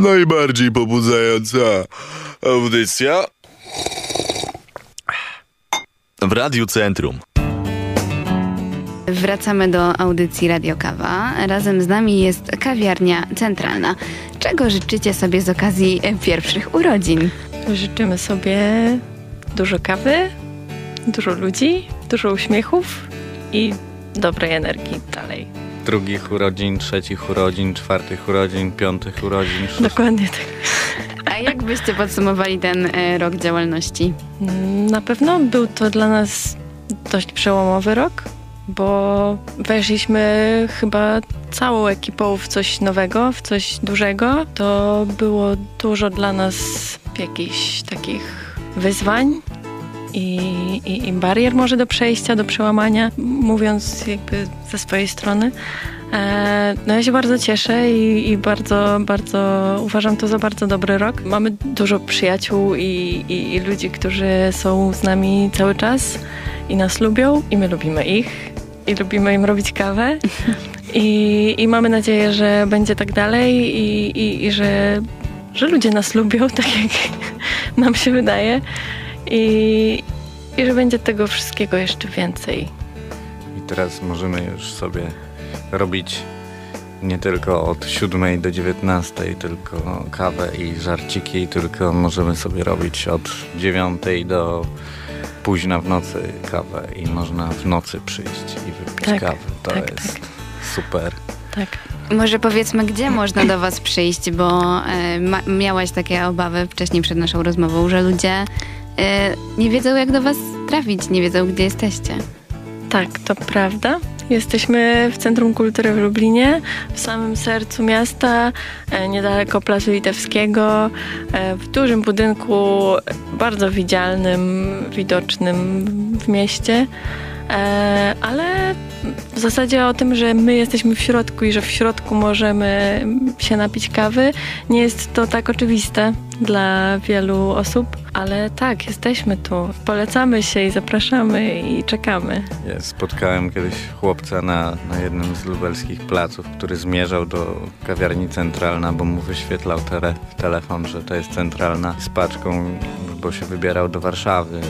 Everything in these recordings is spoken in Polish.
najbardziej pobudzająca audycja w Radiu Centrum. Wracamy do audycji Radio Kawa. Razem z nami jest kawiarnia centralna. Czego życzycie sobie z okazji pierwszych urodzin? Życzymy sobie dużo kawy, dużo ludzi, dużo uśmiechów i dobrej energii dalej. Drugich urodzin, trzecich urodzin, czwartych urodzin, piątych urodzin. Szóstych. Dokładnie tak. A jak byście podsumowali ten e, rok działalności? Na pewno był to dla nas dość przełomowy rok, bo weszliśmy chyba całą ekipą w coś nowego, w coś dużego. To było dużo dla nas jakichś takich wyzwań i, i, i barier może do przejścia, do przełamania, mówiąc jakby ze swojej strony. E, No ja się bardzo cieszę i, i bardzo, bardzo uważam to za bardzo dobry rok. Mamy dużo przyjaciół i, i, i ludzi, którzy są z nami cały czas i nas lubią i my lubimy ich i lubimy im robić kawę i, mamy nadzieję, że będzie tak dalej i że, że ludzie nas lubią, tak jak nam się wydaje i, i że będzie tego wszystkiego jeszcze więcej. I teraz możemy już sobie robić nie tylko od 7 do 19, tylko kawę i żarciki, tylko możemy sobie robić od 9 do późna w nocy kawę i można w nocy przyjść i wypić Tak, kawę. To tak, jest tak. super. Tak. Może powiedzmy, gdzie można do Was przyjść, bo e, ma, miałaś takie obawy wcześniej przed naszą rozmową, że ludzie nie wiedzą, jak do Was trafić, nie wiedzą, gdzie jesteście. Tak, to prawda. Jesteśmy w Centrum Kultury w Lublinie, w samym sercu miasta, e, niedaleko Placu Litewskiego, e, w dużym budynku, bardzo widzialnym, widocznym w mieście. E, Ale w zasadzie o tym, że my jesteśmy w środku i że w środku możemy się napić kawy, nie jest to tak oczywiste dla wielu osób, ale tak, jesteśmy tu. Polecamy się i zapraszamy i czekamy. Ja spotkałem kiedyś chłopca na, na jednym z lubelskich placów, który zmierzał do kawiarni centralna, bo mu wyświetlał tele, telefon, że to jest centralna z paczką, bo się wybierał do Warszawy.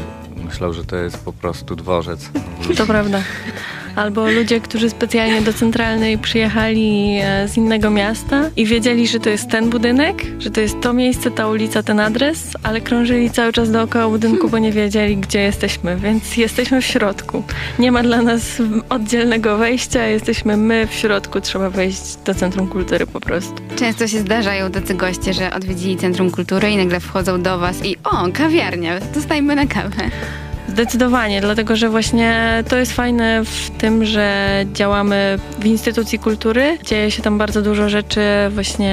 Myślał, że to jest po prostu dworzec. To prawda. Albo ludzie, którzy specjalnie do centralnej przyjechali e, z innego miasta i wiedzieli, że to jest ten budynek, że to jest to miejsce, ta ulica, ten adres, ale krążyli cały czas dookoła budynku, bo nie wiedzieli, gdzie jesteśmy, więc jesteśmy w środku. Nie ma dla nas oddzielnego wejścia, jesteśmy my w środku, trzeba wejść do Centrum Kultury po prostu. Często się zdarzają tacy goście, że odwiedzili Centrum Kultury i nagle wchodzą do Was i o, kawiarnia, zostajmy na kawę. Zdecydowanie, dlatego że właśnie to jest fajne w tym, że działamy w instytucji kultury. Dzieje się tam bardzo dużo rzeczy właśnie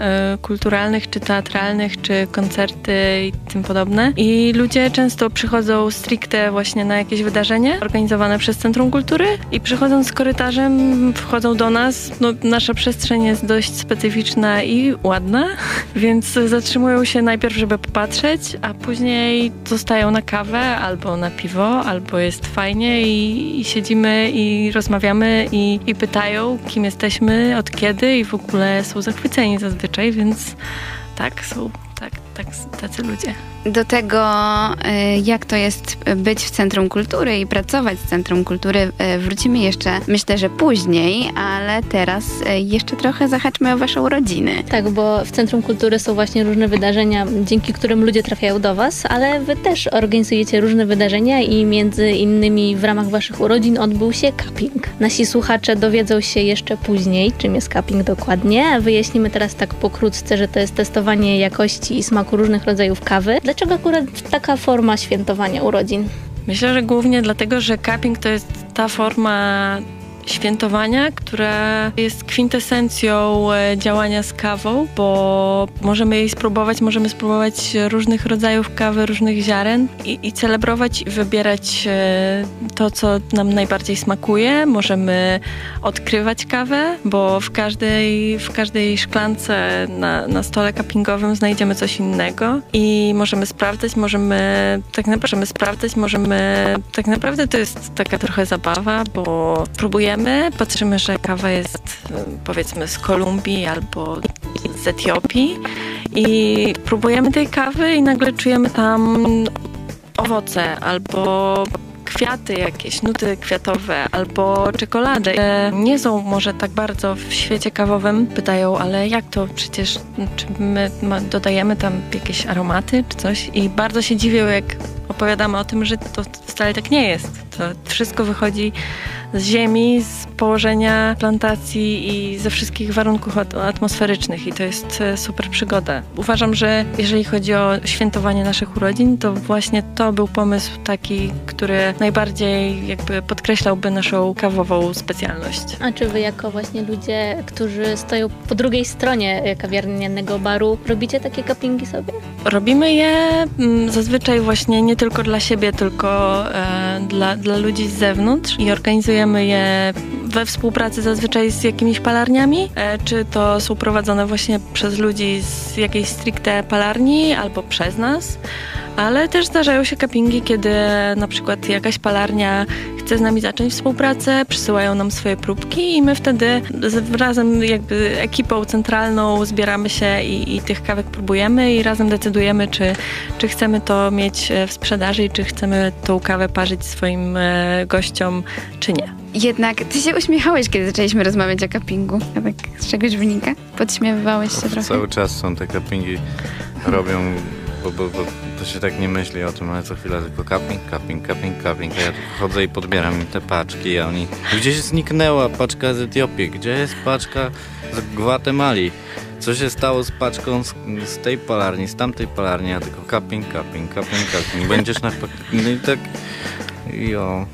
e, kulturalnych, czy teatralnych, czy koncerty i tym podobne. I ludzie często przychodzą stricte właśnie na jakieś wydarzenie organizowane przez Centrum Kultury i przychodząc korytarzem wchodzą do nas. No, nasza przestrzeń jest dość specyficzna i ładna, więc zatrzymują się najpierw, żeby popatrzeć, a później zostają na kawę albo na piwo, albo jest fajnie i, i siedzimy i rozmawiamy i, i pytają, kim jesteśmy, od kiedy i w ogóle są zachwyceni zazwyczaj, więc tak, są tak, tak, tacy ludzie. Do tego, e, jak to jest być w Centrum Kultury i pracować w Centrum Kultury, e, wrócimy jeszcze, myślę, że później, ale teraz jeszcze trochę zahaczmy o Waszą rodzinę. Tak, bo w Centrum Kultury są właśnie różne wydarzenia, dzięki którym ludzie trafiają do Was, ale Wy też organizujecie różne wydarzenia i między innymi w ramach Waszych urodzin odbył się cupping. Nasi słuchacze dowiedzą się jeszcze później, czym jest cupping dokładnie. Wyjaśnimy teraz tak pokrótce, że to jest testowanie jakości i smaku różnych rodzajów kawy. Dlaczego akurat taka forma świętowania urodzin? Myślę, że głównie dlatego, że cupping to jest ta forma świętowania, która jest kwintesencją e, działania z kawą, bo możemy jej spróbować, możemy spróbować różnych rodzajów kawy, różnych ziaren i, i celebrować i wybierać e, to, co nam najbardziej smakuje. Możemy odkrywać kawę, bo w każdej, w każdej szklance na, na stole cuppingowym znajdziemy coś innego i możemy sprawdzać, możemy tak naprawdę sprawdzać, możemy tak naprawdę to jest taka trochę zabawa, bo próbujemy próbujemy, patrzymy, że kawa jest y, powiedzmy z Kolumbii albo z Etiopii i próbujemy tej kawy i nagle czujemy tam owoce albo kwiaty jakieś, nuty kwiatowe albo czekoladę. Nie są może tak bardzo w świecie kawowym. Pytają, ale jak to przecież, czy my dodajemy tam jakieś aromaty czy coś? I bardzo się dziwią, jak opowiadamy o tym, że to wcale tak nie jest. To wszystko wychodzi z ziemi, z położenia plantacji i ze wszystkich warunków at- atmosferycznych i to jest e, super przygoda. Uważam, że jeżeli chodzi o świętowanie naszych urodzin, to właśnie to był pomysł taki, który najbardziej jakby podkreślałby naszą kawową specjalność. A czy wy jako właśnie ludzie, którzy stoją po drugiej stronie e, kawiarnianego baru, robicie takie cuppingi sobie? Robimy je mm, zazwyczaj właśnie nie tylko dla siebie, tylko e, dla, dla ludzi z zewnątrz i organizujemy je we współpracy zazwyczaj z jakimiś palarniami, e, czy to są prowadzone właśnie przez ludzi z jakiejś stricte palarni albo przez nas. Ale też zdarzają się cuppingi, kiedy na przykład jakaś palarnia chce z nami zacząć współpracę, przysyłają nam swoje próbki i my wtedy razem jakby ekipą centralną zbieramy się i, i tych kawek próbujemy i razem decydujemy, czy, czy chcemy to mieć e, w sprzedaży i czy chcemy tą kawę parzyć swoim e, gościom, czy nie. Jednak ty się uśmiechałeś, kiedy zaczęliśmy rozmawiać o cuppingu. A tak z czegoś wynika? Podśmiewywałeś się trochę? Cały czas są te cuppingi, robią, bo, bo, bo to się tak nie myśli o tym, ale co chwila tylko cupping, cupping, cupping, cupping. A ja tu chodzę i podbieram im te paczki, a oni... Gdzieś zniknęła paczka z Etiopii, gdzie jest paczka z Gwatemali? Co się stało z paczką z, z tej palarni, z tamtej palarni, a tylko cupping, cupping, cupping, cupping. Będziesz na... No i tak... I o...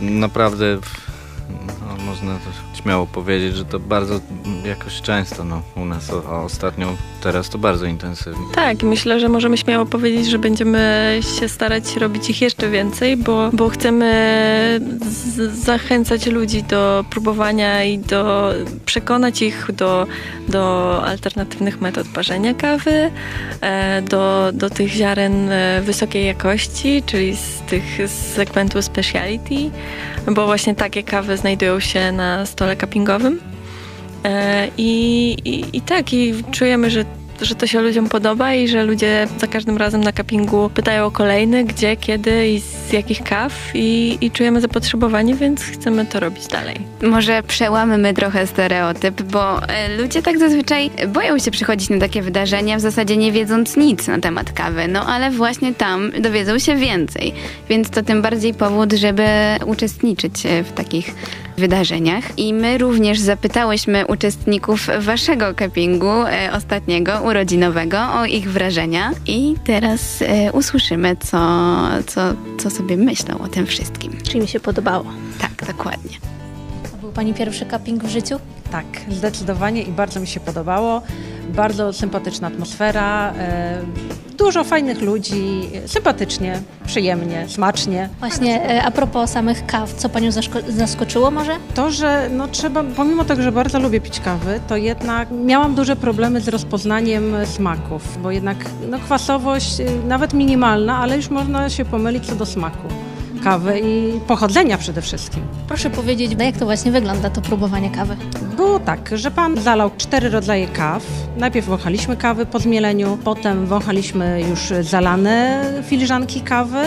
I, i naprawdę... No, można śmiało powiedzieć, że to bardzo jakoś często no, u nas, ostatnio teraz to bardzo intensywnie. Tak, myślę, że możemy śmiało powiedzieć, że będziemy się starać robić ich jeszcze więcej, bo, bo chcemy zachęcać ludzi do próbowania i do przekonać ich do, do alternatywnych metod parzenia kawy, e, do, do tych ziaren e, wysokiej jakości, czyli z tych z segmentu speciality, bo właśnie takie kawy znajdują się na stole cuppingowym. E, I, i, I tak, i czujemy, że, że to się ludziom podoba i że ludzie za każdym razem na cuppingu pytają o kolejny, gdzie, kiedy i z jakich kaw i, i czujemy zapotrzebowanie, więc chcemy to robić dalej. Może przełamymy trochę stereotyp, bo e, ludzie tak zazwyczaj boją się przychodzić na takie wydarzenia, w zasadzie nie wiedząc nic na temat kawy. No ale właśnie tam dowiedzą się więcej. Więc to tym bardziej powód, żeby uczestniczyć e, w takich wydarzeniach. I my również zapytałyśmy uczestników waszego cuppingu e, ostatniego, urodzinowego, o ich wrażenia. I teraz e, usłyszymy, co, co, co sobie myślą o tym wszystkim. Czy mi się podobało? Tak, dokładnie. To był Pani pierwszy cupping w życiu? Tak, zdecydowanie i bardzo mi się podobało. Bardzo sympatyczna atmosfera, e, dużo fajnych ludzi, sympatycznie, przyjemnie, smacznie. Właśnie e, a propos samych kaw, co Panią zaskoczyło może? To, że no trzeba, pomimo tego, że bardzo lubię pić kawy, to jednak miałam duże problemy z rozpoznaniem smaków, bo jednak no, kwasowość y, nawet minimalna, ale już można się pomylić co do smaku kawy i pochodzenia przede wszystkim. Proszę powiedzieć, no jak to właśnie wygląda, to próbowanie kawy? Było tak, że pan zalał cztery rodzaje kaw. Najpierw wąchaliśmy kawy po zmieleniu, potem wąchaliśmy już zalane filiżanki kawy.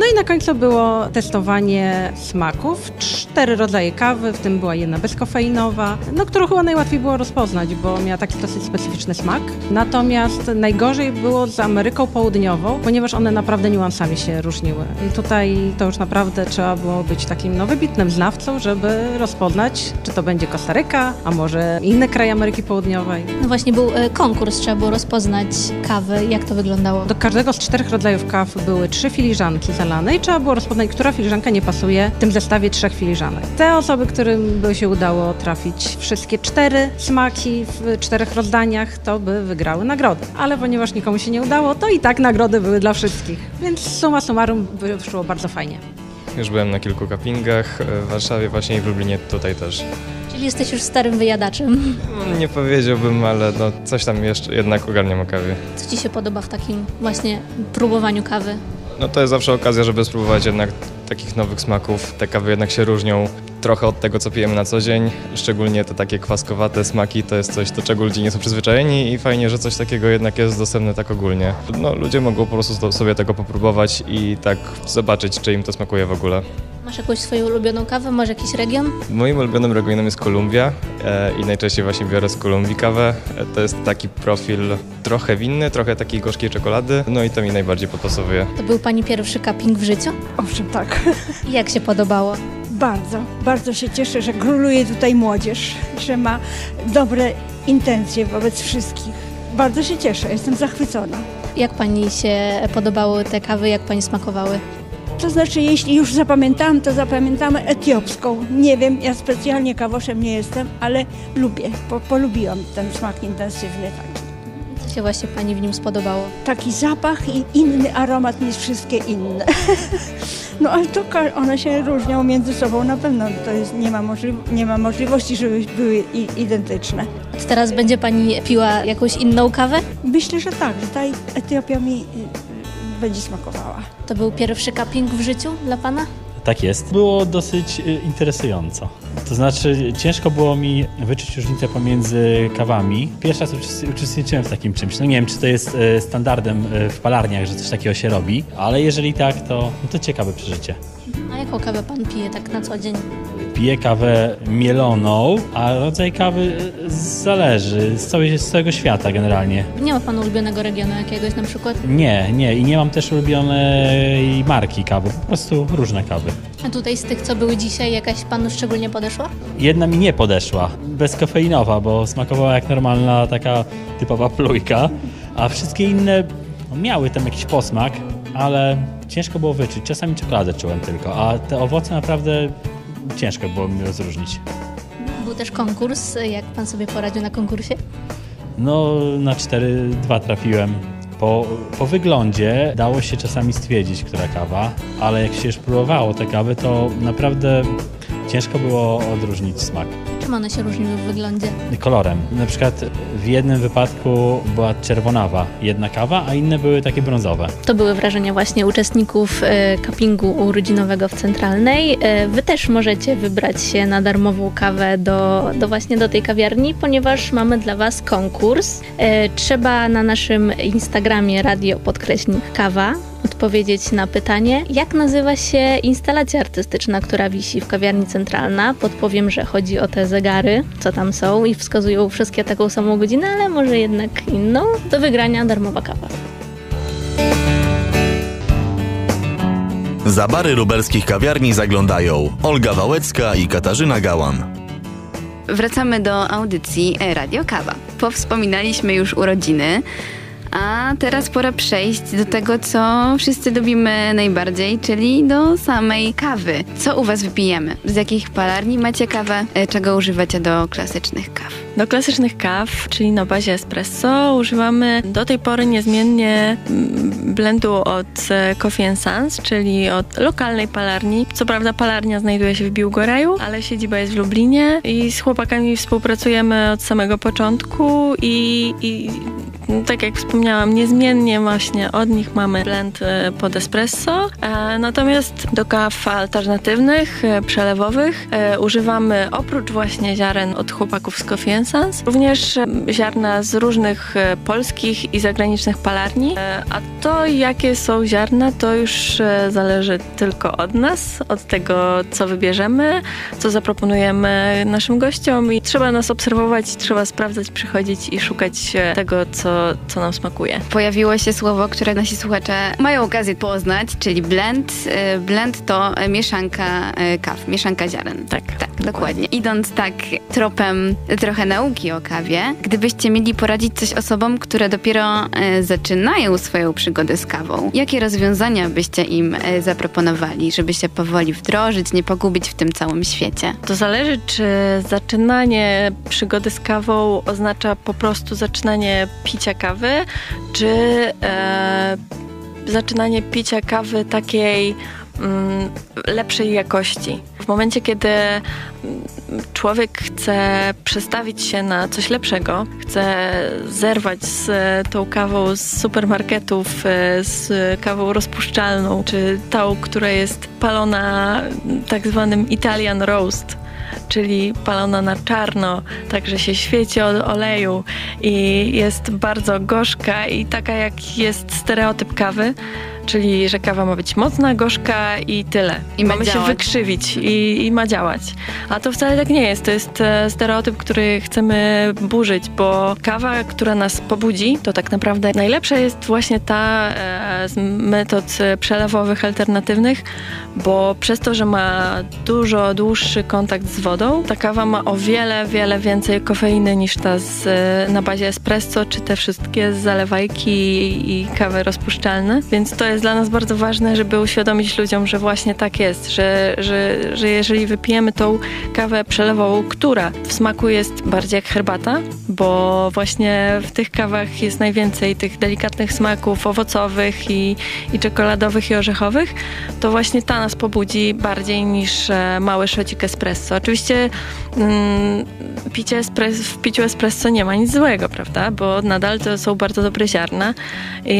No i na końcu było testowanie smaków. Cztery rodzaje kawy, w tym była jedna bezkofeinowa, no którą chyba najłatwiej było rozpoznać, bo miała taki dosyć specyficzny smak. Natomiast najgorzej było z Ameryką Południową, ponieważ one naprawdę niuansami się różniły. I tutaj to już naprawdę trzeba było być takim no, wybitnym znawcą, żeby rozpoznać, czy to będzie Kostaryka, a może inne kraje Ameryki Południowej. No właśnie był e, konkurs, trzeba było rozpoznać kawy. Jak to wyglądało? Do każdego z czterech rodzajów kaw były trzy filiżanki zalane i trzeba było rozpoznać, która filiżanka nie pasuje w tym zestawie trzech filiżanek. Te osoby, którym by się udało trafić wszystkie cztery smaki w czterech rozdaniach, to by wygrały nagrody. Ale ponieważ nikomu się nie udało, to i tak nagrody były dla wszystkich. Więc summa summarum wyszło bardzo fajnie. Już byłem na kilku cuppingach e, w Warszawie właśnie i w Lublinie tutaj też. Czyli jesteś już starym wyjadaczem. No, nie powiedziałbym, ale no, coś tam jeszcze jednak ogarniam o kawie. Co Ci się podoba w takim właśnie próbowaniu kawy? No to jest zawsze okazja, żeby spróbować jednak takich nowych smaków. Te kawy jednak się różnią. trochę od tego, co pijemy na co dzień. Szczególnie te takie kwaskowate smaki to jest coś, do czego ludzie nie są przyzwyczajeni i fajnie, że coś takiego jednak jest dostępne tak ogólnie. No, ludzie mogą po prostu sobie tego popróbować i tak zobaczyć, czy im to smakuje w ogóle. Masz jakąś swoją ulubioną kawę? Może jakiś region? Moim ulubionym regionem jest Kolumbia e, i najczęściej właśnie biorę z Kolumbii kawę. E, to jest taki profil trochę winny, trochę takiej gorzkiej czekolady, no i to mi najbardziej podpasowuje. To był pani pierwszy cupping w życiu? Owszem, tak. I jak się podobało? Bardzo, bardzo się cieszę, że króluje tutaj młodzież, że ma dobre intencje wobec wszystkich. Bardzo się cieszę, jestem zachwycona. Jak pani się podobały te kawy? Jak pani smakowały? To znaczy, jeśli już zapamiętałam, to zapamiętamy etiopską. Nie wiem, ja specjalnie kawoszem nie jestem, ale lubię, po, polubiłam ten smak intensywny taki. Co się właśnie pani w nim spodobało? Taki zapach i inny aromat niż wszystkie inne. No ale to one się różnią między sobą na pewno. To jest, nie, ma nie ma możliwości, żeby były i- identyczne. Teraz będzie pani piła jakąś inną kawę? Myślę, że tak, że ta Etiopia mi będzie smakowała. To był pierwszy cupping w życiu dla pana? Tak jest. Było dosyć y, interesująco. To znaczy, ciężko było mi wyczuć różnicę pomiędzy kawami. Pierwszy raz uczest- uczestniczyłem w takim czymś. No nie wiem, czy to jest y, standardem y, w palarniach, że coś takiego się robi, ale jeżeli tak, to, no to ciekawe przeżycie. A jaką kawę pan pije tak na co dzień? Piję kawę mieloną, a rodzaj kawy zależy z, całej, z całego świata generalnie. Nie ma pan ulubionego regionu jakiegoś na przykład? Nie, nie i nie mam też ulubionej marki kawy, po prostu różne kawy. A tutaj z tych, co były dzisiaj, jakaś panu szczególnie podeszła? Jedna mi nie podeszła, bezkofeinowa, bo smakowała jak normalna taka typowa plujka, a wszystkie inne no, miały tam jakiś posmak, ale ciężko było wyczuć. Czasami czekoladę czułem tylko, a te owoce naprawdę ciężko było mi rozróżnić. Był też konkurs. Jak pan sobie poradził na konkursie? No, na 4-2 trafiłem. Po, po wyglądzie dało się czasami stwierdzić, która kawa, ale jak się już próbowało te kawy, to naprawdę ciężko było odróżnić smak. Czym one się różniły w wyglądzie? kolorem. Na przykład w jednym wypadku była czerwonawa jedna kawa, a inne były takie brązowe. To były wrażenia właśnie uczestników e, cuppingu urodzinowego w Centralnej. E, Wy też możecie wybrać się na darmową kawę do, do właśnie do tej kawiarni, ponieważ mamy dla Was konkurs. E, Trzeba na naszym Instagramie radio podkreśnik kawa odpowiedzieć na pytanie, jak nazywa się instalacja artystyczna, która wisi w kawiarni centralna. Podpowiem, że chodzi o te zegary, co tam są i wskazują wszystkie taką samą godzinę, ale może jednak inną. Do wygrania darmowa kawa. Za bary lubelskich kawiarni zaglądają Olga Wałęcka i Katarzyna Gałan. Wracamy do audycji Radio Kawa. Powspominaliśmy już urodziny, a teraz pora przejść do tego, co wszyscy lubimy najbardziej, czyli do samej kawy. Co u Was wypijemy? Z jakich palarni macie kawę? E, Czego używacie do klasycznych kaw? Do klasycznych kaw, czyli na bazie espresso, używamy do tej pory niezmiennie mm, blendu od e, Coffee Sons, czyli od lokalnej palarni. Co prawda palarnia znajduje się w Biłgoraju, ale siedziba jest w Lublinie i z chłopakami współpracujemy od samego początku i, i tak jak wspomniałam, niezmiennie właśnie od nich mamy blend e, pod espresso. E, Natomiast do kaw alternatywnych, e, przelewowych używamy oprócz właśnie ziaren od chłopaków z Coffee Sons, również ziarna z różnych polskich i zagranicznych palarni. A to jakie są ziarna, to już zależy tylko od nas, od tego co wybierzemy, co zaproponujemy naszym gościom i trzeba nas obserwować, trzeba sprawdzać, przychodzić i szukać tego, co, co nam smakuje. Pojawiło się słowo, które nasi słuchacze mają okazję poznać, czyli blend. E, Blend to mieszanka e, kaw, mieszanka ziaren. Tak, Tak, dokładnie. Idąc tak tropem trochę nauki o kawie, gdybyście mieli poradzić coś osobom, które dopiero e, zaczynają swoją przygodę z kawą, jakie rozwiązania byście im zaproponowali, żeby się powoli wdrożyć, nie pogubić w tym całym świecie? To zależy, czy zaczynanie przygody z kawą oznacza po prostu zaczynanie picia kawy, czy e, zaczynanie picia kawy takiej mm, lepszej jakości. W momencie, kiedy mm, człowiek chce przestawić się na coś lepszego, chce zerwać z tą kawą z supermarketów, e, z kawą rozpuszczalną, czy tą, która jest palona tak zwanym Italian roast, czyli palona na czarno, także się świeci od oleju i jest bardzo gorzka i taka jak jest stereotyp kawy, czyli że kawa ma być mocna, gorzka i tyle. I ma Mamy się działać. wykrzywić i, i ma działać. A to wcale tak nie jest. To jest e, stereotyp, który chcemy burzyć, bo kawa, która nas pobudzi, to tak naprawdę najlepsza jest właśnie ta e, z metod e, przelewowych, alternatywnych, bo przez to, że ma dużo dłuższy kontakt z wodą, ta kawa ma o wiele, wiele więcej kofeiny niż ta z, na bazie espresso, czy te wszystkie zalewajki i, i kawy rozpuszczalne. Więc to jest dla nas bardzo ważne, żeby uświadomić ludziom, że właśnie tak jest, że, że, że jeżeli wypijemy tą kawę przelewową, która w smaku jest bardziej jak herbata, bo właśnie w tych kawach jest najwięcej tych delikatnych smaków owocowych i, i czekoladowych i orzechowych, to właśnie ta nas pobudzi bardziej niż e, mały szocik espresso. Oczywiście picie espres, w piciu espresso nie ma nic złego, prawda? Bo nadal to są bardzo dobre ziarna i,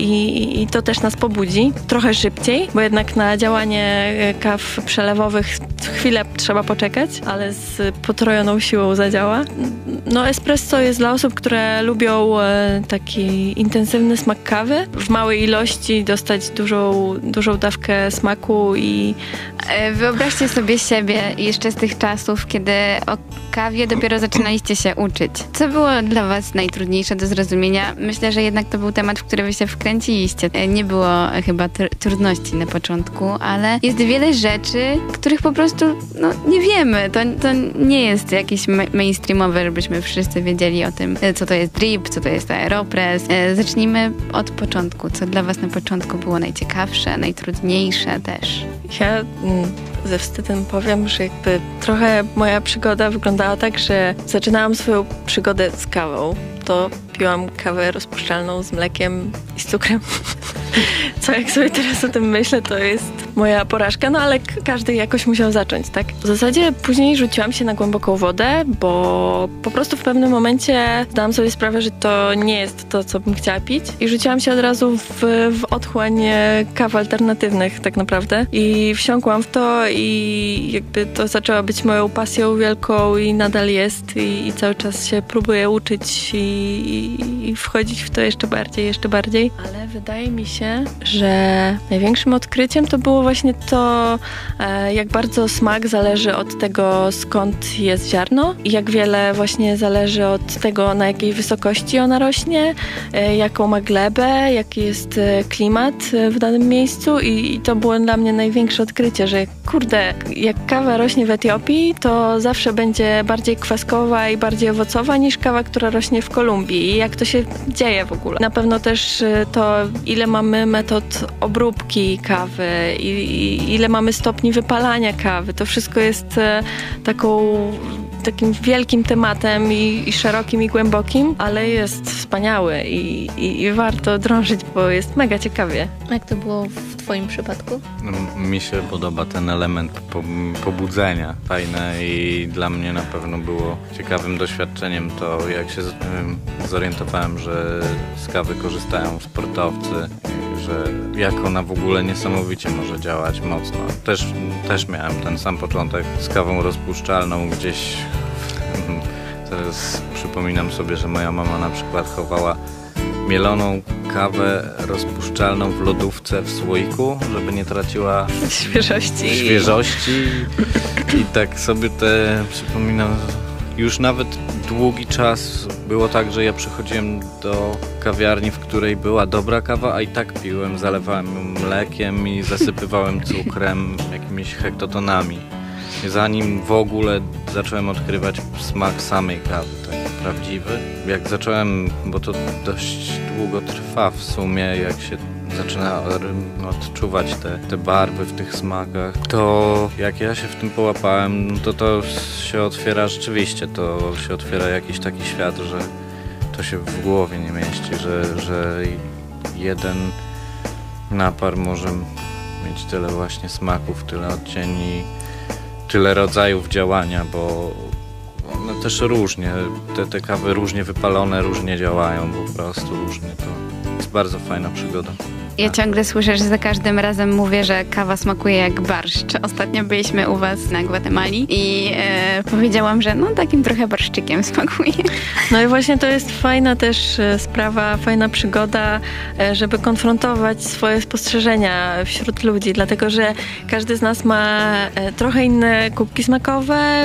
i, i to też nas pobudzi trochę szybciej, bo jednak na działanie e, kaw przelewowych chwilę trzeba poczekać, ale z potrojoną siłą zadziała. No espresso jest dla osób, które lubią e, taki intensywny smak kawy, w małej ilości dostać dużą, dużą dawkę smaku i E, Wyobraźcie sobie siebie jeszcze z tych czasów, kiedy o kawie dopiero zaczynaliście się uczyć. Co było dla was najtrudniejsze do zrozumienia? Myślę, że jednak to był temat, w który wy się wkręciliście. E, Nie było chyba tr- trudności na początku, ale jest wiele rzeczy, których po prostu no, nie wiemy. To, to nie jest jakieś ma- mainstreamowe, żebyśmy wszyscy wiedzieli o tym, e, co to jest drip, co to jest aeropress. E, Zacznijmy od początku. Co dla was na początku było najciekawsze, najtrudniejsze też? Ja mm, ze wstydem powiem, że jakby trochę moja przygoda wyglądała tak, że zaczynałam swoją przygodę z kawą. To piłam kawę rozpuszczalną z mlekiem i z cukrem. Co jak sobie teraz o tym myślę, to jest moja porażka, no ale każdy jakoś musiał zacząć, tak? W zasadzie później rzuciłam się na głęboką wodę, bo po prostu w pewnym momencie zdałam sobie sprawę, że to nie jest to, co bym chciała pić i rzuciłam się od razu w, w otchłań kaw alternatywnych tak naprawdę i wsiąkłam w to i jakby to zaczęła być moją pasją wielką i nadal jest i, i cały czas się próbuję uczyć i, i, wchodzić w to jeszcze bardziej, jeszcze bardziej. Ale wydaje mi się, że największym odkryciem to było właśnie to, e, jak bardzo smak zależy od tego, skąd jest ziarno i jak wiele właśnie zależy od tego, na jakiej wysokości ona rośnie, e, jaką ma glebę, jaki jest e, klimat w danym miejscu i, i to było dla mnie największe odkrycie, że kurde, jak kawa rośnie w Etiopii, to zawsze będzie bardziej kwaskowa i bardziej owocowa niż kawa, która rośnie w Kolumbii i jak to się dzieje w ogóle. Na pewno też e, to, ile mamy metod obróbki kawy, ile mamy stopni wypalania kawy, to wszystko jest e, taką takim wielkim tematem i, i szerokim i głębokim, ale jest wspaniały i, i, i warto drążyć, bo jest mega ciekawie. Jak to było w Twoim przypadku? No, mi się podoba ten element po, pobudzenia. Fajne i dla mnie na pewno było ciekawym doświadczeniem to, jak się zorientowałem, że z kawy korzystają sportowcy, że jak ona w ogóle niesamowicie może działać mocno. Też, też miałem ten sam początek z kawą rozpuszczalną gdzieś. Teraz przypominam sobie, że moja mama na przykład chowała mieloną kawę rozpuszczalną w lodówce w słoiku, żeby nie traciła Świeżości. świeżości i tak sobie te przypominam już nawet długi czas było tak, że ja przychodziłem do kawiarni, w której była dobra kawa, a i tak piłem, zalewałem ją mlekiem i zasypywałem cukrem, jakimiś hektotonami. Zanim w ogóle zacząłem odkrywać smak samej kawy, taki prawdziwy. Jak zacząłem, bo to dość długo trwa w sumie, jak się zaczyna odczuwać te, te barwy w tych smakach, to jak ja się w tym połapałem, no to to się otwiera rzeczywiście, to się otwiera jakiś taki świat, że to się w głowie nie mieści, że, że jeden napar może mieć tyle właśnie smaków, tyle odcieni tyle rodzajów działania, bo one też różnie, te, te kawy różnie wypalone, różnie działają po prostu, różnie to jest bardzo fajna przygoda. Ja ciągle słyszę, że za każdym razem mówię, że kawa smakuje jak barszcz. Ostatnio byliśmy u was na Gwatemali i e, powiedziałam, że no takim trochę barszczykiem smakuje. No i właśnie to jest fajna też e, sprawa, fajna przygoda, e, żeby konfrontować swoje spostrzeżenia wśród ludzi, dlatego że każdy z nas ma e, trochę inne kubki smakowe.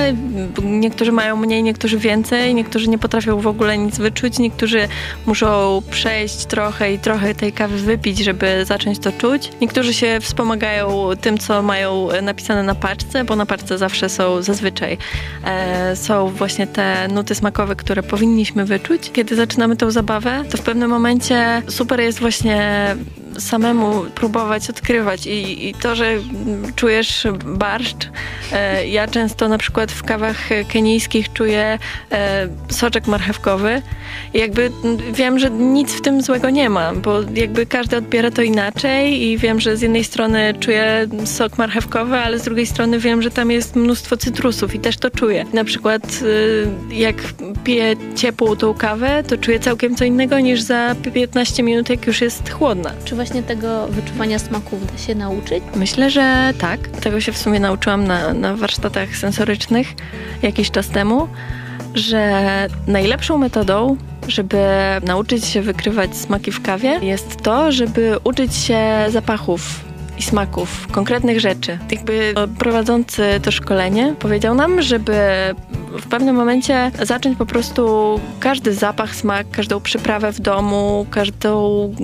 Niektórzy mają mniej, niektórzy więcej, niektórzy nie potrafią w ogóle nic wyczuć, niektórzy muszą przejść trochę i trochę tej kawy wypić, żeby żeby zacząć to czuć. Niektórzy się wspomagają tym, co mają napisane na paczce, bo na paczce zawsze są zazwyczaj e, są właśnie te nuty smakowe, które powinniśmy wyczuć. Kiedy zaczynamy tą zabawę, to w pewnym momencie super jest właśnie samemu próbować odkrywać i, i to, że czujesz barszcz. E, ja często na przykład w kawach kenijskich czuję e, soczek marchewkowy i jakby wiem, że nic w tym złego nie ma, bo jakby każdy odbiera to inaczej i wiem, że z jednej strony czuję sok marchewkowy, ale z drugiej strony wiem, że tam jest mnóstwo cytrusów i też to czuję. Na przykład e, jak piję ciepłą tą kawę, to czuję całkiem co innego niż za 15 minut, jak już jest chłodna. Czy właśnie tego wyczuwania smaków da się nauczyć? Myślę, że tak. Tego się w sumie nauczyłam na, na warsztatach sensorycznych jakiś czas temu, że najlepszą metodą żeby nauczyć się wykrywać smaki w kawie, jest to, żeby uczyć się zapachów i smaków, konkretnych rzeczy. Jakby prowadzący to szkolenie powiedział nam, żeby w pewnym momencie zacząć po prostu każdy zapach, smak, każdą przyprawę w domu, każdą,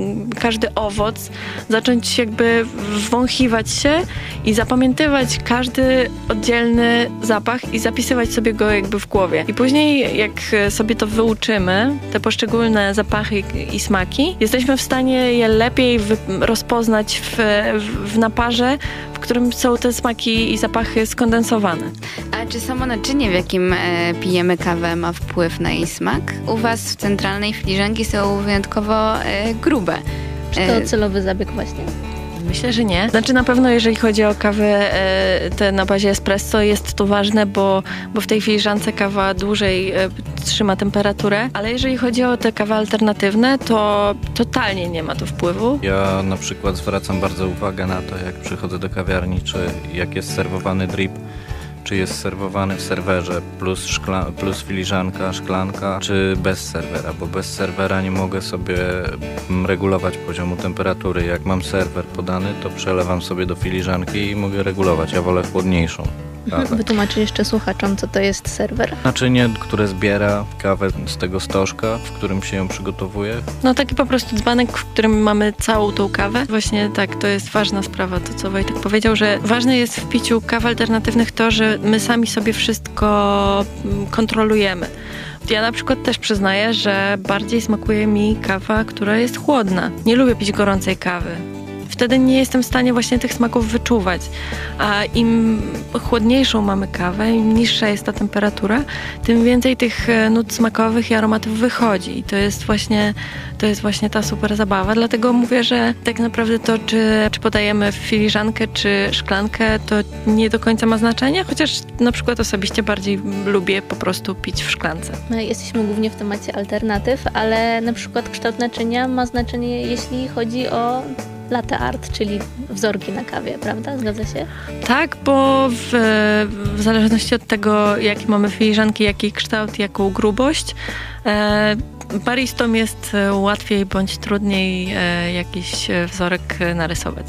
każdy owoc, zacząć jakby wąchiwać się i zapamiętywać każdy oddzielny zapach i zapisywać sobie go jakby w głowie. I później jak sobie to wyuczymy, te poszczególne zapachy i smaki, jesteśmy w stanie je lepiej rozpoznać w, w naparze, w którym są te smaki i zapachy skondensowane. A czy samo naczynie, w jakim pijemy kawę, ma wpływ na jej smak? U Was w centralnej filiżanki są wyjątkowo e, grube. Czy to e, celowy zabieg właśnie? Myślę, że nie. Znaczy na pewno jeżeli chodzi o kawę e, te na bazie espresso jest to ważne, bo, bo w tej filiżance kawa dłużej e, trzyma temperaturę, ale jeżeli chodzi o te kawy alternatywne, to totalnie nie ma to wpływu. Ja na przykład zwracam bardzo uwagę na to, jak przychodzę do kawiarni, czy jak jest serwowany drip, czy jest serwowany w serwerze plus, szkla, plus filiżanka, szklanka, czy bez serwera, bo bez serwera nie mogę sobie regulować poziomu temperatury. Jak mam serwer podany, to przelewam sobie do filiżanki i mogę regulować. Ja wolę chłodniejszą. Kawę. Wytłumaczy jeszcze słuchaczom, co to jest serwer. Naczynie, które zbiera kawę z tego stożka, w którym się ją przygotowuje. No taki po prostu dzbanek, w którym mamy całą tą kawę. Właśnie tak, to jest ważna sprawa, to co Wojtek powiedział, że ważne jest w piciu kaw alternatywnych to, że my sami sobie wszystko mm, kontrolujemy. Ja na przykład też przyznaję, że bardziej smakuje mi kawa, która jest chłodna. Nie lubię pić gorącej kawy wtedy nie jestem w stanie właśnie tych smaków wyczuwać. A im chłodniejszą mamy kawę, im niższa jest ta temperatura, tym więcej tych e, nut smakowych i aromatów wychodzi. I to jest właśnie, to jest właśnie ta super zabawa. Dlatego mówię, że tak naprawdę to, czy, czy podajemy filiżankę, czy szklankę, to nie do końca ma znaczenia, chociaż na przykład osobiście bardziej lubię po prostu pić w szklance. My jesteśmy głównie w temacie alternatyw, ale na przykład kształt naczynia ma znaczenie, jeśli chodzi o latte art, czyli wzorki na kawie, prawda? Zgadza się? Tak, bo w, w zależności od tego, jakie mamy filiżanki, jaki kształt, jaką grubość, e, baristom jest łatwiej bądź trudniej e, jakiś wzorek narysować.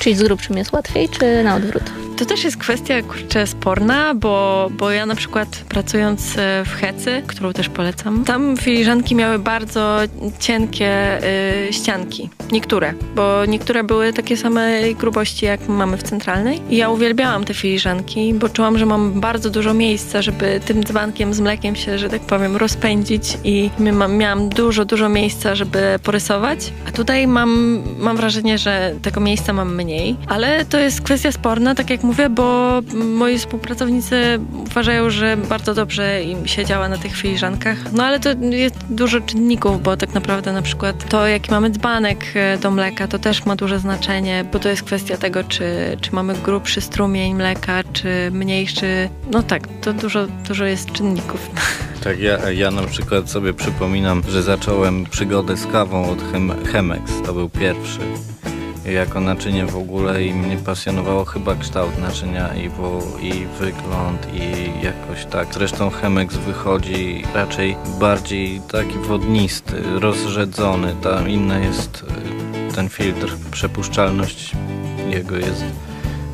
Czyli z grubszym jest łatwiej, czy na odwrót? To też jest kwestia, kurczę, sporna, bo, bo ja na przykład pracując e, w Hecy, którą też polecam, tam filiżanki miały bardzo cienkie y, ścianki. Niektóre, bo niektóre były takie samej grubości, jak mamy w centralnej. I ja uwielbiałam te filiżanki, bo czułam, że mam bardzo dużo miejsca, żeby tym dzbankiem z mlekiem się, że tak powiem, rozpędzić i miałam dużo, dużo miejsca, żeby porysować. A tutaj mam, mam wrażenie, że tego miejsca mam mniej, ale to jest kwestia sporna, tak jak mówię, bo moi współpracownicy uważają, że bardzo dobrze im się działa na tych filiżankach. No ale to jest dużo czynników, bo tak naprawdę na przykład to, jaki mamy dzbanek e, do mleka, to też ma duże znaczenie, bo to jest kwestia tego, czy, czy mamy grubszy strumień mleka, czy mniejszy. No tak, to dużo, dużo jest czynników. Tak, ja, ja na przykład sobie przypominam, że zacząłem przygodę z kawą od Chem Chemex. To był pierwszy. Jako naczynie w ogóle i mnie pasjonowało chyba kształt naczynia i, wo, i wygląd i jakoś tak. Zresztą Chemex wychodzi raczej bardziej taki wodnisty, rozrzedzony. Tam inny jest y, ten filtr, przepuszczalność jego jest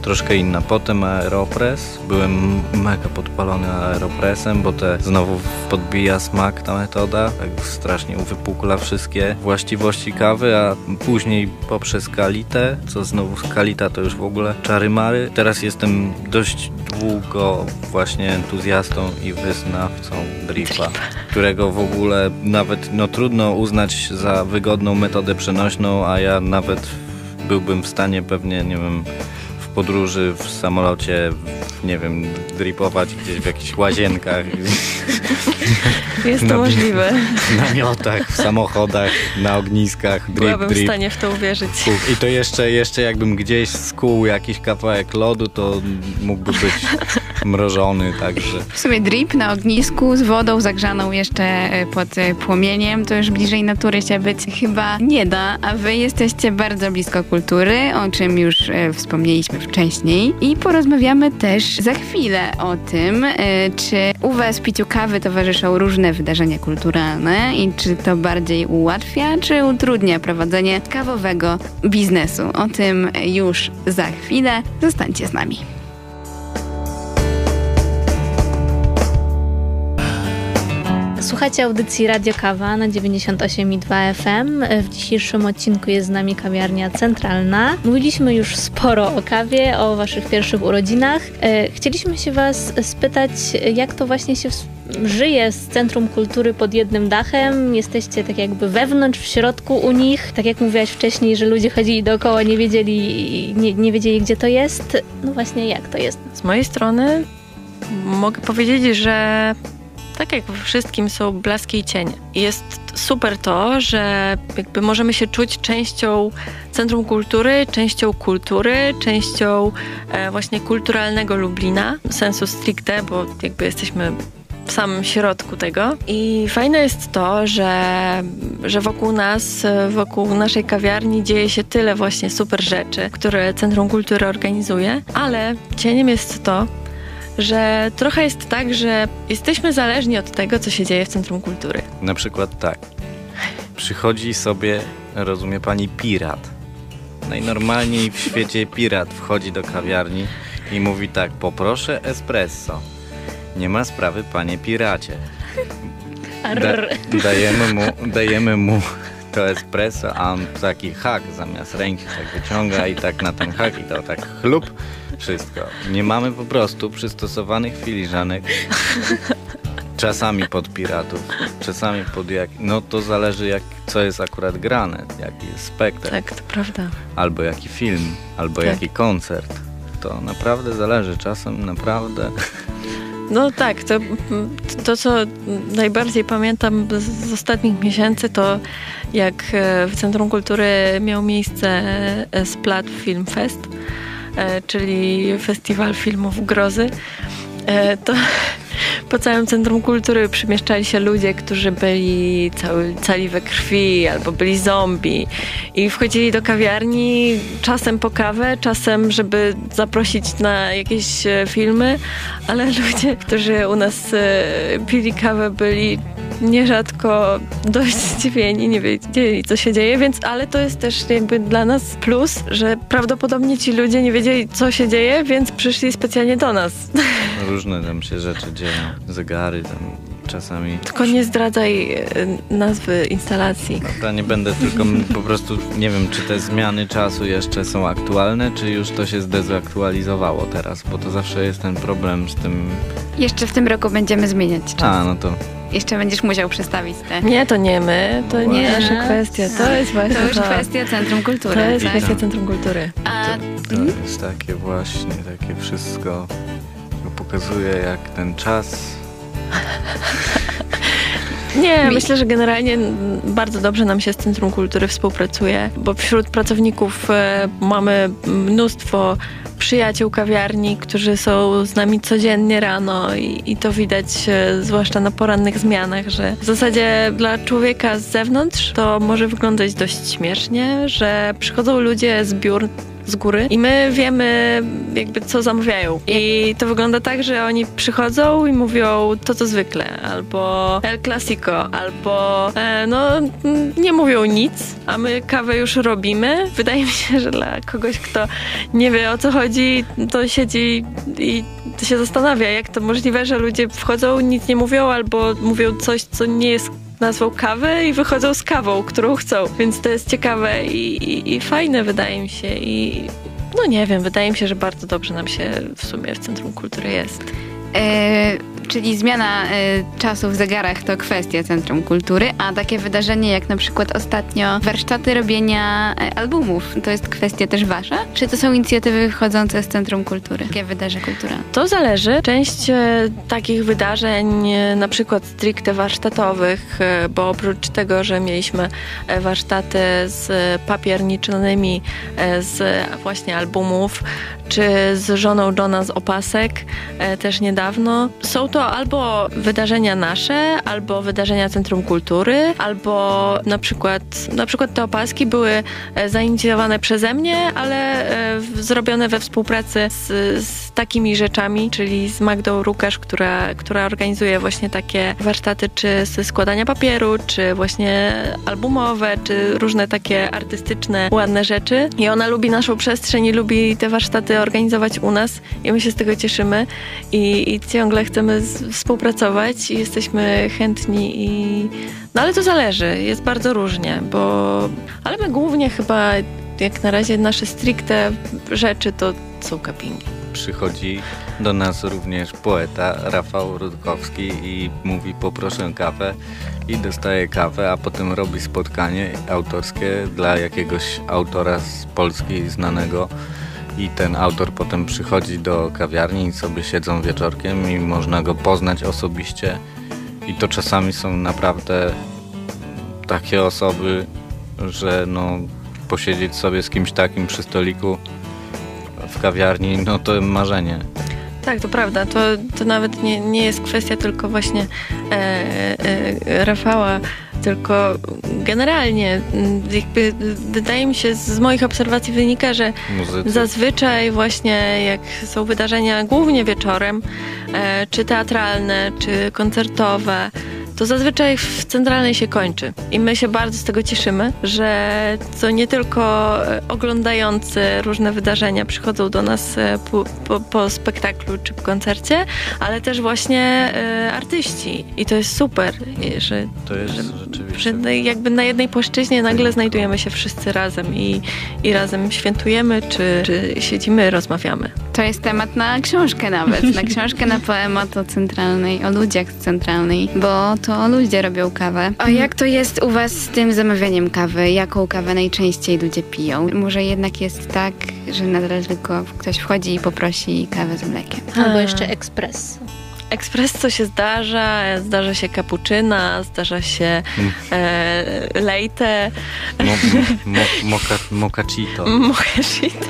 troszkę inna. Potem Aeropress. Byłem mega podpalony Aeropressem, bo te znowu podbija smak ta metoda. Tak strasznie uwypukla wszystkie właściwości kawy, a później poprzez Kalitę, co znowu Kalita to już w ogóle czary mary. Teraz jestem dość długo właśnie entuzjastą i wyznawcą dripa, którego w ogóle nawet no trudno uznać za wygodną metodę przenośną, a ja nawet byłbym w stanie pewnie, nie wiem, podróży w samolocie, w, nie wiem, dripować gdzieś w jakichś łazienkach. Jest to możliwe. W namiotach, w samochodach, na ogniskach, drip, Byłabym drip. w stanie w to uwierzyć. I to jeszcze, jeszcze jakbym gdzieś skuł jakiś kawałek lodu, to mógłby być mrożony, także... W sumie drip na ognisku z wodą zagrzaną jeszcze e, pod e, płomieniem, to już bliżej natury się być chyba nie da, a wy jesteście bardzo blisko kultury, o czym już e, wspomnieliśmy wcześniej i porozmawiamy też za chwilę o tym, czy u was piciu kawy towarzyszą różne wydarzenia kulturalne i czy to bardziej ułatwia, czy utrudnia prowadzenie kawowego biznesu. O tym już za chwilę. Zostańcie z nami. Słuchacie audycji Radio Kawa na 98,2 FM. W dzisiejszym odcinku jest z nami kawiarnia centralna. Mówiliśmy już sporo o kawie, o waszych pierwszych urodzinach. E, chcieliśmy się was spytać, jak to właśnie się żyje z Centrum Kultury pod jednym dachem. Jesteście tak jakby wewnątrz, w środku u nich. Tak jak mówiłaś wcześniej, że ludzie chodzili dookoła, nie wiedzieli, nie, nie wiedzieli gdzie to jest. No właśnie, jak to jest? Z mojej strony mogę powiedzieć, że tak jak we wszystkim są blaski i cienie. Jest super to, że jakby możemy się czuć częścią Centrum Kultury, częścią kultury, częścią e, właśnie kulturalnego Lublina, sensu stricte, bo jakby jesteśmy w samym środku tego. I fajne jest to, że, że wokół nas, wokół naszej kawiarni dzieje się tyle właśnie super rzeczy, które Centrum Kultury organizuje, ale cieniem jest to, że trochę jest tak, że jesteśmy zależni od tego, co się dzieje w Centrum Kultury. Na przykład tak. Przychodzi sobie, rozumie pani, pirat. Najnormalniej w świecie pirat wchodzi do kawiarni i mówi tak, poproszę espresso. Nie ma sprawy, panie piracie. Da, dajemy, mu, dajemy mu to espresso, a on taki hak zamiast ręki tak wyciąga i tak na ten hak i to tak chlup wszystko. Nie mamy po prostu przystosowanych filiżanek. Czasami pod piratów, czasami pod jak. No to zależy, jak, co jest akurat grane, jaki jest spektakl. Tak, to prawda. Albo jaki film, albo tak. jaki koncert. To naprawdę zależy, czasem naprawdę. No tak, to, to co najbardziej pamiętam z, ostatnich miesięcy, to jak e, w Centrum Kultury miał miejsce e, Splat Film Fest czyli Festiwal Filmów Grozy, e, to po całym Centrum Kultury przemieszczali się ludzie, którzy byli cały, cali we krwi albo byli zombie i wchodzili do kawiarni czasem po kawę, czasem żeby zaprosić na jakieś e, filmy, ale ludzie, którzy u nas pili kawę byli nierzadko dość zdziwieni, nie wiedzieli co się dzieje, więc ale to jest też jakby dla nas plus, że prawdopodobnie ci ludzie nie wiedzieli co się dzieje, więc przyszli specjalnie do nas. Różne tam się rzeczy dzieją, zegary tam czasami. Tylko nie zdradzaj e, nazwy instalacji. Dobra, nie będę tylko po prostu, nie wiem, czy te zmiany czasu jeszcze są aktualne, czy już to się zdezaktualizowało teraz, bo to zawsze jest ten problem z tym... Jeszcze w tym roku będziemy zmieniać czas. A, no to Jeszcze będziesz musiał przestawić te. Nie, to nie my, to nie Nie. nasza kwestia. To jest właśnie To już to. kwestia Centrum Kultury. To jest tak? kwestia Centrum Kultury. A to jest takie właśnie, takie wszystko pokazuje, jak ten czas... Nie, Mi- myślę, że generalnie bardzo dobrze nam się z Centrum Kultury współpracuje, bo wśród pracowników e, mamy mnóstwo przyjaciół kawiarni, którzy są z nami codziennie rano i, i to widać e, zwłaszcza na porannych zmianach, że w zasadzie dla człowieka z zewnątrz to może wyglądać dość śmiesznie, że przychodzą ludzie z biur z góry i my wiemy jakby co zamawiają. I to wygląda tak, że oni przychodzą i mówią to co zwykle, albo El Clasico, albo e, no nie mówią nic, a my kawę już robimy. Wydaje mi się, że dla kogoś, kto nie wie o co chodzi, to siedzi i się zastanawia, jak to możliwe, że ludzie wchodzą, nic nie mówią, albo mówią coś, co nie jest nazwą kawy i wychodzą z kawą, którą chcą. Więc to jest ciekawe i, i, i fajne wydaje mi się i no nie wiem, wydaje mi się, że bardzo dobrze nam się w sumie w Centrum Kultury jest. E, czyli zmiana e, czasu w zegarach to kwestia Centrum Kultury, a takie wydarzenie jak na przykład ostatnio warsztaty robienia e, albumów, to jest kwestia też wasza? Czy to są inicjatywy wychodzące z Centrum Kultury? Takie wydarzenia kulturalne? To zależy. Część e, takich wydarzeń, e, na przykład stricte warsztatowych, e, bo oprócz tego, że mieliśmy e, warsztaty z papierniczonymi e, z właśnie albumów, czy z żoną Johna z opasek e, też niedawno, są to albo wydarzenia nasze, albo wydarzenia Centrum Kultury, albo na przykład, na przykład te opaski były e, zainicjowane przeze mnie, ale e, zrobione we współpracy z, z takimi rzeczami, czyli z Magdą Rukasz, która, która organizuje właśnie takie warsztaty, czy ze składania papieru, czy właśnie albumowe, czy różne takie artystyczne, ładne rzeczy. I ona lubi naszą przestrzeń i lubi te warsztaty organizować u nas i my się z tego cieszymy i, i ciągle chcemy współpracować i jesteśmy chętni i... No ale to zależy, jest bardzo różnie, bo... Ale my głównie chyba, jak na razie nasze stricte rzeczy to są cuppingi. Przychodzi do nas również poeta Rafał Rudkowski i mówi poproszę kawę i dostaje kawę, a potem robi spotkanie autorskie dla jakiegoś autora z Polski znanego i ten autor potem przychodzi do kawiarni i sobie siedzą wieczorkiem i można go poznać osobiście i to czasami są naprawdę takie osoby, że no posiedzieć sobie z kimś takim przy stoliku w kawiarni, no to marzenie. Tak, to prawda. To, to nawet nie, nie jest kwestia tylko właśnie e, e, Rafała, tylko generalnie jakby wydaje mi się, z moich obserwacji wynika, że Muzycy. Zazwyczaj właśnie jak są wydarzenia głównie wieczorem, e, czy teatralne, czy koncertowe, to zazwyczaj w centralnej się kończy. I my się bardzo z tego cieszymy, że to nie tylko e, oglądający różne wydarzenia przychodzą do nas e, po, po, po spektaklu czy po koncercie, ale też właśnie e, artyści. I to jest super, że To jest że rzeczywiście. że jakby na jednej płaszczyźnie nagle znajdujemy się wszyscy razem i, i razem świętujemy, czy, czy siedzimy, rozmawiamy. To jest temat na książkę nawet, na książkę na poemat o centralnej, o ludziach z centralnej, bo to ludzie robią kawę. A jak to jest u was z tym zamawianiem kawy? Jaką kawę najczęściej ludzie piją? Może jednak jest tak, że nadal tylko ktoś wchodzi i poprosi kawę z mlekiem. Albo jeszcze ekspres. Espresso się zdarza, zdarza się cappuccina, zdarza się Mm. e, lejte, Mo, mo, moka, mokacito. mojito.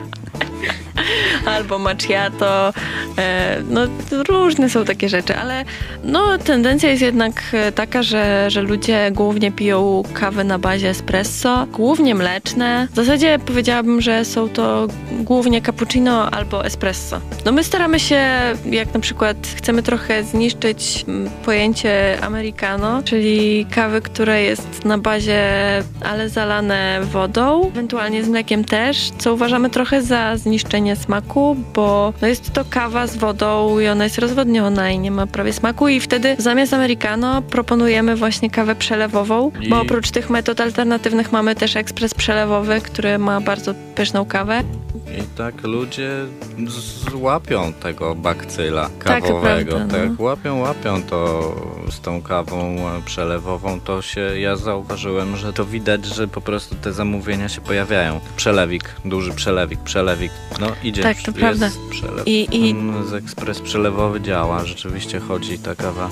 Albo macchiato, e, no różne są takie rzeczy, ale no tendencja jest jednak e, taka, że, że ludzie głównie piją kawę na bazie espresso, głównie mleczne. W zasadzie powiedziałabym, że są to głównie cappuccino albo espresso. No my staramy się, jak na przykład chcemy trochę zniszczyć mm, pojęcie americano, czyli kawy, które jest na bazie, ale zalane wodą, ewentualnie z mlekiem też, co uważamy trochę za zniszczenie smaku smaku, bo no jest to kawa z wodą i ona jest rozwodniona i nie ma prawie smaku i wtedy zamiast americano proponujemy właśnie kawę przelewową, I- bo oprócz tych metod alternatywnych mamy też ekspres przelewowy, który ma bardzo pyszną kawę. I tak ludzie złapią tego bakcyla Tak, kawowego. prawda, no. tak, łapią, łapią to z tą kawą przelewową. To się, ja zauważyłem, że to widać, że po prostu te zamówienia się pojawiają. Przelewik, duży przelewik, przelewik. No idzie, Tak, to jest prawda. przelew. I- i- Z ekspres przelewowy działa, rzeczywiście chodzi, ta kawa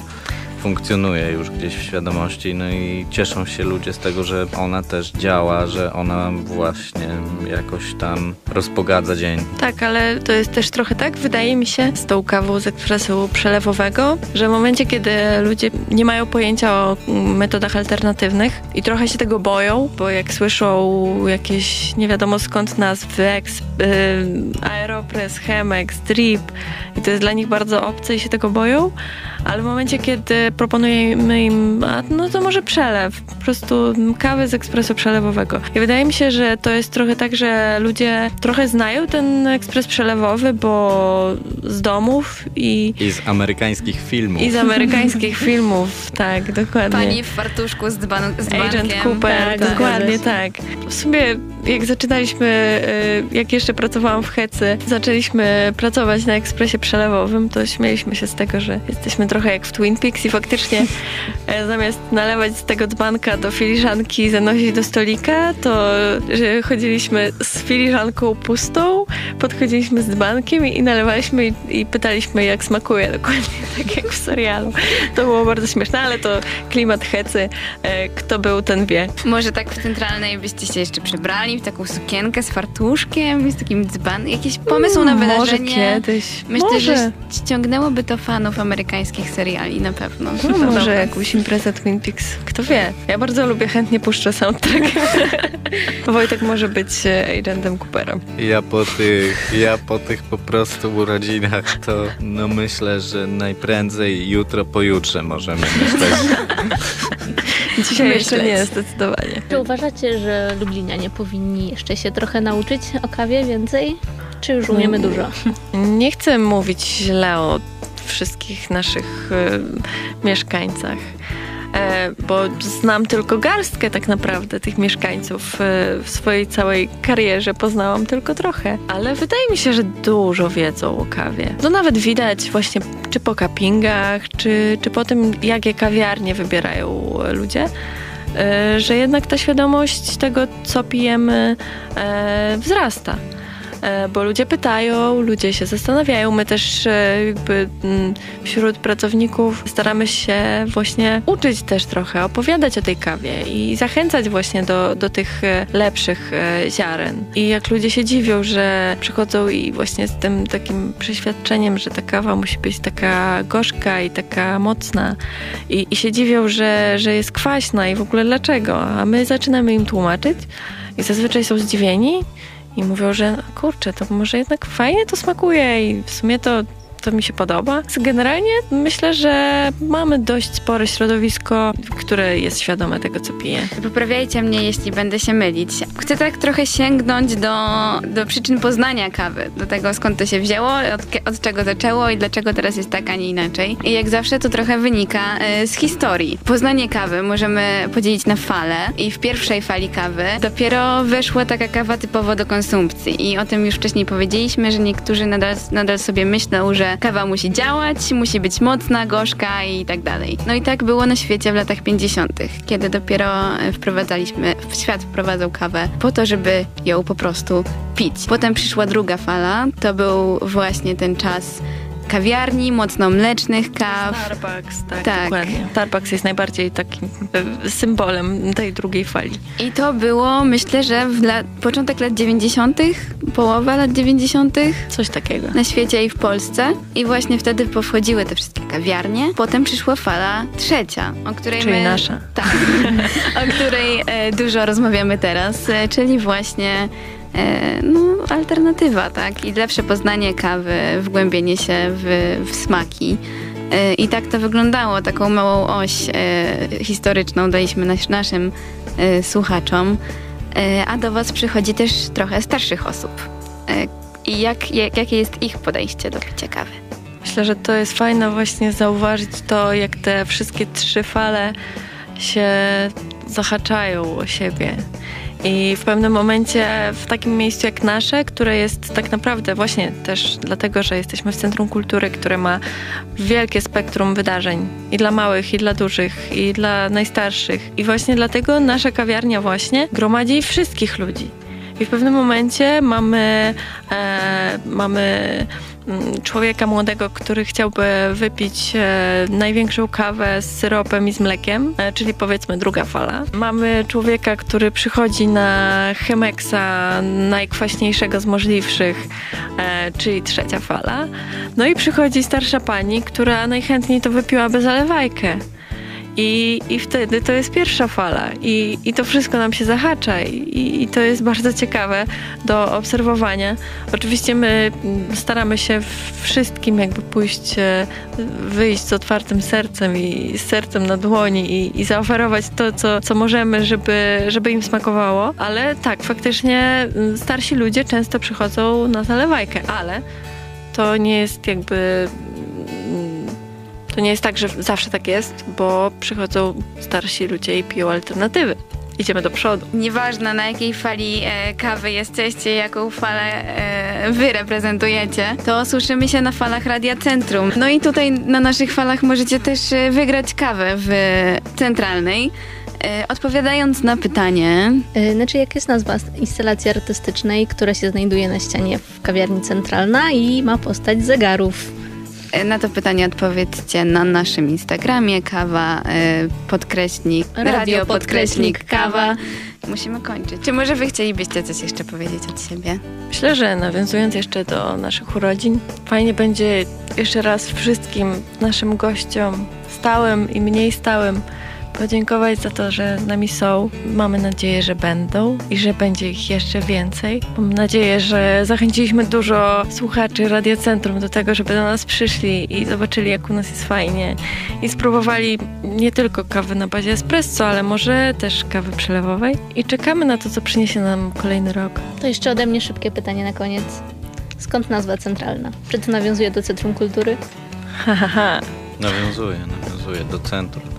funkcjonuje już gdzieś w świadomości, no i cieszą się ludzie z tego, że ona też działa, że ona właśnie jakoś tam rozpogadza dzień. Tak, ale to jest też trochę tak, wydaje mi się, z tą kawą z ekspresu przelewowego, że w momencie, kiedy ludzie nie mają pojęcia o metodach alternatywnych i trochę się tego boją, bo jak słyszą jakieś nie wiadomo skąd nazwy, eks, y, Aeropress, Chemex, Drip i to jest dla nich bardzo obce i się tego boją, ale w momencie, kiedy proponujemy im, a no to może przelew, po prostu kawy z ekspresu przelewowego. I wydaje mi się, że to jest trochę tak, że ludzie trochę znają ten ekspres przelewowy, bo z domów i, I z amerykańskich filmów. i z amerykańskich filmów, tak, dokładnie. Pani w fartuszku z, ban- z bankiem. Agent Cooper, tak, dokładnie zgadza tak. W sumie jak zaczynaliśmy, y, jak jeszcze pracowałam w Hecy, zaczęliśmy pracować na ekspresie przelewowym, to śmieliśmy się z tego, że jesteśmy trochę jak w Twin Peaks i faktycznie e, zamiast nalewać z tego dzbanka do filiżanki i zanosić do stolika, to że chodziliśmy z filiżanką pustą, podchodziliśmy z dzbankiem i, i nalewaliśmy i, i pytaliśmy jak smakuje, dokładnie tak jak w serialu. To było bardzo śmieszne, ale to klimat Hecy, e, kto był, ten wie. Może tak w centralnej byście się jeszcze przebrali w taką sukienkę z fartuszkiem i z takim dzban. Jakiś pomysł na Mm, Może wydarzenie. kiedyś. Myślę, może. że ściągnęłoby to fanów amerykańskich seriali na pewno. No, To może dobra. jakąś imprezę Twin Peaks. Kto wie? Ja bardzo lubię, chętnie puszczę soundtrack. Wojtek może być e, agentem Coopera. Ja po tych, ja po tych po prostu urodzinach to no myślę, że najprędzej jutro pojutrze możemy myśleć. Dzisiaj jeszcze nie, zdecydowanie. Czy uważacie, że Lublinianie powinni jeszcze się trochę nauczyć o kawie więcej? Czy już umiemy Mm. dużo? Nie chcę mówić źle o wszystkich naszych e, mieszkańcach. E, bo znam tylko garstkę tak naprawdę tych mieszkańców. E, w swojej całej karierze poznałam tylko trochę. Ale wydaje mi się, że dużo wiedzą o kawie. To nawet widać właśnie czy po cuppingach, czy, czy po tym, jakie kawiarnie wybierają ludzie. e, Że jednak ta świadomość tego, co pijemy, e, wzrasta bo ludzie pytają, ludzie się zastanawiają. My też e, jakby mm, wśród pracowników staramy się właśnie uczyć też trochę, opowiadać o tej kawie i zachęcać właśnie do, do tych e, lepszych e, ziaren. I jak ludzie się dziwią, że przychodzą i właśnie z tym takim przeświadczeniem, że ta kawa musi być taka gorzka i taka mocna i, i się dziwią, że, że jest kwaśna i w ogóle dlaczego, a my zaczynamy im tłumaczyć i zazwyczaj są zdziwieni i mówią, że kurczę, to może jednak fajnie to smakuje i w sumie to, to mi się podoba. Generalnie myślę, że mamy dość spore środowisko, które jest świadome tego, co pije. Poprawiajcie mnie, jeśli będę się mylić. Chcę tak trochę sięgnąć do, do przyczyn poznania kawy, do tego skąd to się wzięło, od, od czego zaczęło i dlaczego teraz jest tak, a nie inaczej. I jak zawsze to trochę wynika e, z historii. Poznanie kawy możemy podzielić na fale i w pierwszej fali kawy dopiero weszła taka kawa typowo do konsumpcji i o tym już wcześniej powiedzieliśmy, że niektórzy nadal, nadal sobie myślą, że kawa musi działać, musi być mocna, gorzka i tak dalej. No i tak było na świecie w latach 50., kiedy dopiero wprowadzaliśmy, świat wprowadzał kawę po to, żeby ją po prostu pić. Potem przyszła druga fala, to był właśnie ten czas kawiarni, mocno mlecznych kaw. Starbucks, tak, Tak. dokładnie. Starbucks jest najbardziej takim e, symbolem tej drugiej fali. I to było, myślę, że w lat, początek lat 90., połowa lat 90. Coś takiego. na świecie i w Polsce. I właśnie wtedy powchodziły te wszystkie kawiarnie. Potem przyszła fala trzecia, o której Czyli my... nasza. Tak, o której e, dużo rozmawiamy teraz, e, czyli właśnie no, alternatywa, tak? I lepsze poznanie kawy, wgłębienie się w, w smaki. E, I tak to wyglądało. Taką małą oś e, historyczną daliśmy nas, naszym e, słuchaczom. E, a do Was przychodzi też trochę starszych osób. E, i jak, jak, jakie jest ich podejście do picia kawy? Myślę, że to jest fajne właśnie zauważyć to, jak te wszystkie trzy fale się zahaczają o siebie. I w pewnym momencie w takim miejscu jak nasze, które jest tak naprawdę właśnie też dlatego, że jesteśmy w Centrum Kultury, które ma wielkie spektrum wydarzeń i dla małych, i dla dużych, i dla najstarszych. I właśnie dlatego nasza kawiarnia właśnie gromadzi wszystkich ludzi. I w pewnym momencie mamy, e, mamy człowieka młodego, który chciałby wypić e, największą kawę z syropem i z mlekiem, e, czyli powiedzmy druga fala. Mamy człowieka, który przychodzi na Chemexa najkwaśniejszego z możliwszych, e, czyli trzecia fala. No i przychodzi starsza pani, która najchętniej to wypiłaby zalewajkę. I, I wtedy to jest pierwsza fala. I, i to wszystko nam się zahacza. I, i to jest bardzo ciekawe do obserwowania. Oczywiście my staramy się wszystkim jakby pójść, e, wyjść z otwartym sercem i z sercem na dłoni i, i zaoferować to, co, co możemy, żeby, żeby im smakowało, ale tak, faktycznie starsi ludzie często przychodzą na zalewajkę, ale to nie jest jakby to nie jest tak, że zawsze tak jest, bo przychodzą starsi ludzie i piją alternatywy. Idziemy do przodu. Nieważne na jakiej fali e, kawy jesteście, jaką falę e, wy reprezentujecie, to słyszymy się na falach Radia Centrum. No i tutaj na naszych falach możecie też e, wygrać kawę w centralnej. E, odpowiadając na pytanie. E, znaczy, jak jest nazwa instalacji artystycznej, która się znajduje na ścianie w kawiarni centralna i ma postać zegarów. Na to pytanie odpowiedzcie na naszym Instagramie kawa y, podkreśnik, radio podkreśnik kawa. Musimy kończyć. Czy może wy chcielibyście coś jeszcze powiedzieć od siebie? Myślę, że nawiązując jeszcze do naszych urodzin, fajnie będzie jeszcze raz wszystkim naszym gościom, stałym i mniej stałym, podziękować za to, że nami są. Mamy nadzieję, że będą i że będzie ich jeszcze więcej. Mam nadzieję, że zachęciliśmy dużo słuchaczy Radiocentrum do tego, żeby do nas przyszli i zobaczyli, jak u nas jest fajnie i spróbowali nie tylko kawy na bazie espresso, ale może też kawy przelewowej. I czekamy na to, co przyniesie nam kolejny rok. To jeszcze ode mnie szybkie pytanie na koniec. Skąd nazwa centralna? Czy to nawiązuje do Centrum Kultury? Ha, ha, ha. Nawiązuje, nawiązuje do centrum.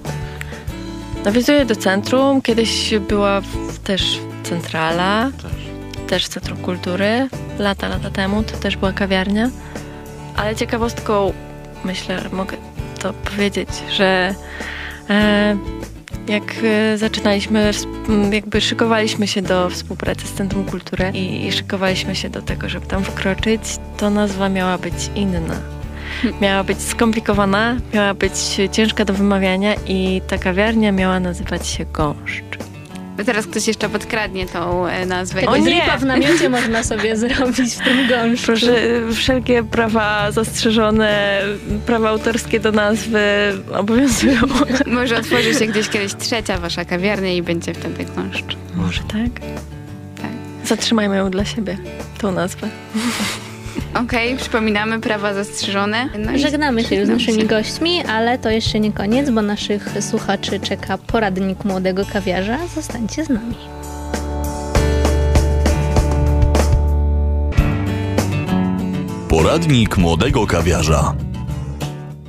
Nawiązuję do centrum. Kiedyś była w, też centrala, też. też Centrum Kultury. Lata, lata temu to też była kawiarnia. Ale ciekawostką, myślę, że mogę to powiedzieć, że e, jak e, zaczynaliśmy, jakby szykowaliśmy się do współpracy z Centrum Kultury i, i szykowaliśmy się do tego, żeby tam wkroczyć, to nazwa miała być inna miała być skomplikowana, miała być ciężka do wymawiania i ta kawiarnia miała nazywać się Gąszcz. Teraz ktoś jeszcze podkradnie tą e, nazwę. O nie! w namiocie można sobie zrobić w tym gąszczu. Proszę, wszelkie prawa zastrzeżone, prawa autorskie do nazwy obowiązują. Może otworzy się gdzieś kiedyś trzecia wasza kawiarnia i będzie wtedy gąszcz. Może tak? Tak. Zatrzymajmy ją dla siebie, tą nazwę. Okej, okay, przypominamy, prawa zastrzeżone. No Żegnamy się już z naszymi gośćmi, ale to jeszcze nie koniec, bo naszych słuchaczy czeka poradnik młodego kawiarza. Zostańcie z nami. Poradnik młodego kawiarza.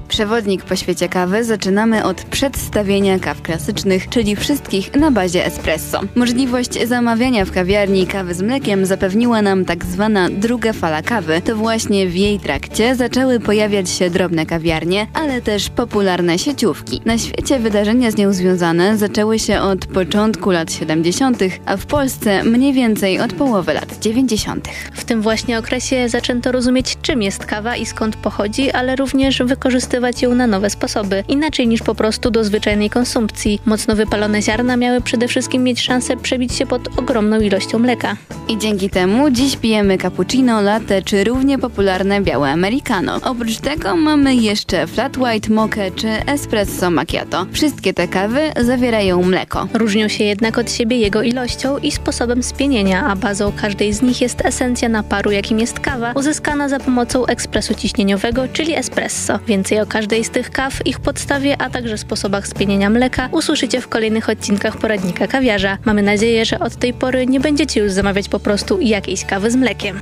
Przewodnik po świecie kawy zaczynamy od przedstawienia kaw klasycznych, czyli wszystkich na bazie espresso. Możliwość zamawiania w kawiarni kawy z mlekiem zapewniła nam tak zwana druga fala kawy. To właśnie w jej trakcie zaczęły pojawiać się drobne kawiarnie, ale też popularne sieciówki. Na świecie wydarzenia z nią związane zaczęły się od początku lat 70., a w Polsce mniej więcej od połowy lat 90. W tym właśnie okresie zaczęto rozumieć, czym jest kawa i skąd pochodzi, ale również wykorzystywać wykorzystywać ją na nowe sposoby, inaczej niż po prostu do zwyczajnej konsumpcji. Mocno wypalone ziarna miały przede wszystkim mieć szansę przebić się pod ogromną ilością mleka. I dzięki temu dziś pijemy cappuccino, latte czy równie popularne białe americano. Oprócz tego mamy jeszcze flat white, mokę czy espresso macchiato. Wszystkie te kawy zawierają mleko. Różnią się jednak od siebie jego ilością i sposobem spienienia, a bazą każdej z nich jest esencja naparu, jakim jest kawa, uzyskana za pomocą ekspresu ciśnieniowego, czyli espresso. Więcej o każdej z tych kaw, ich podstawie, a także sposobach spienienia mleka usłyszycie w kolejnych odcinkach poradnika kawiarza. Mamy nadzieję, że od tej pory nie będziecie już zamawiać po prostu jakiejś kawy z mlekiem.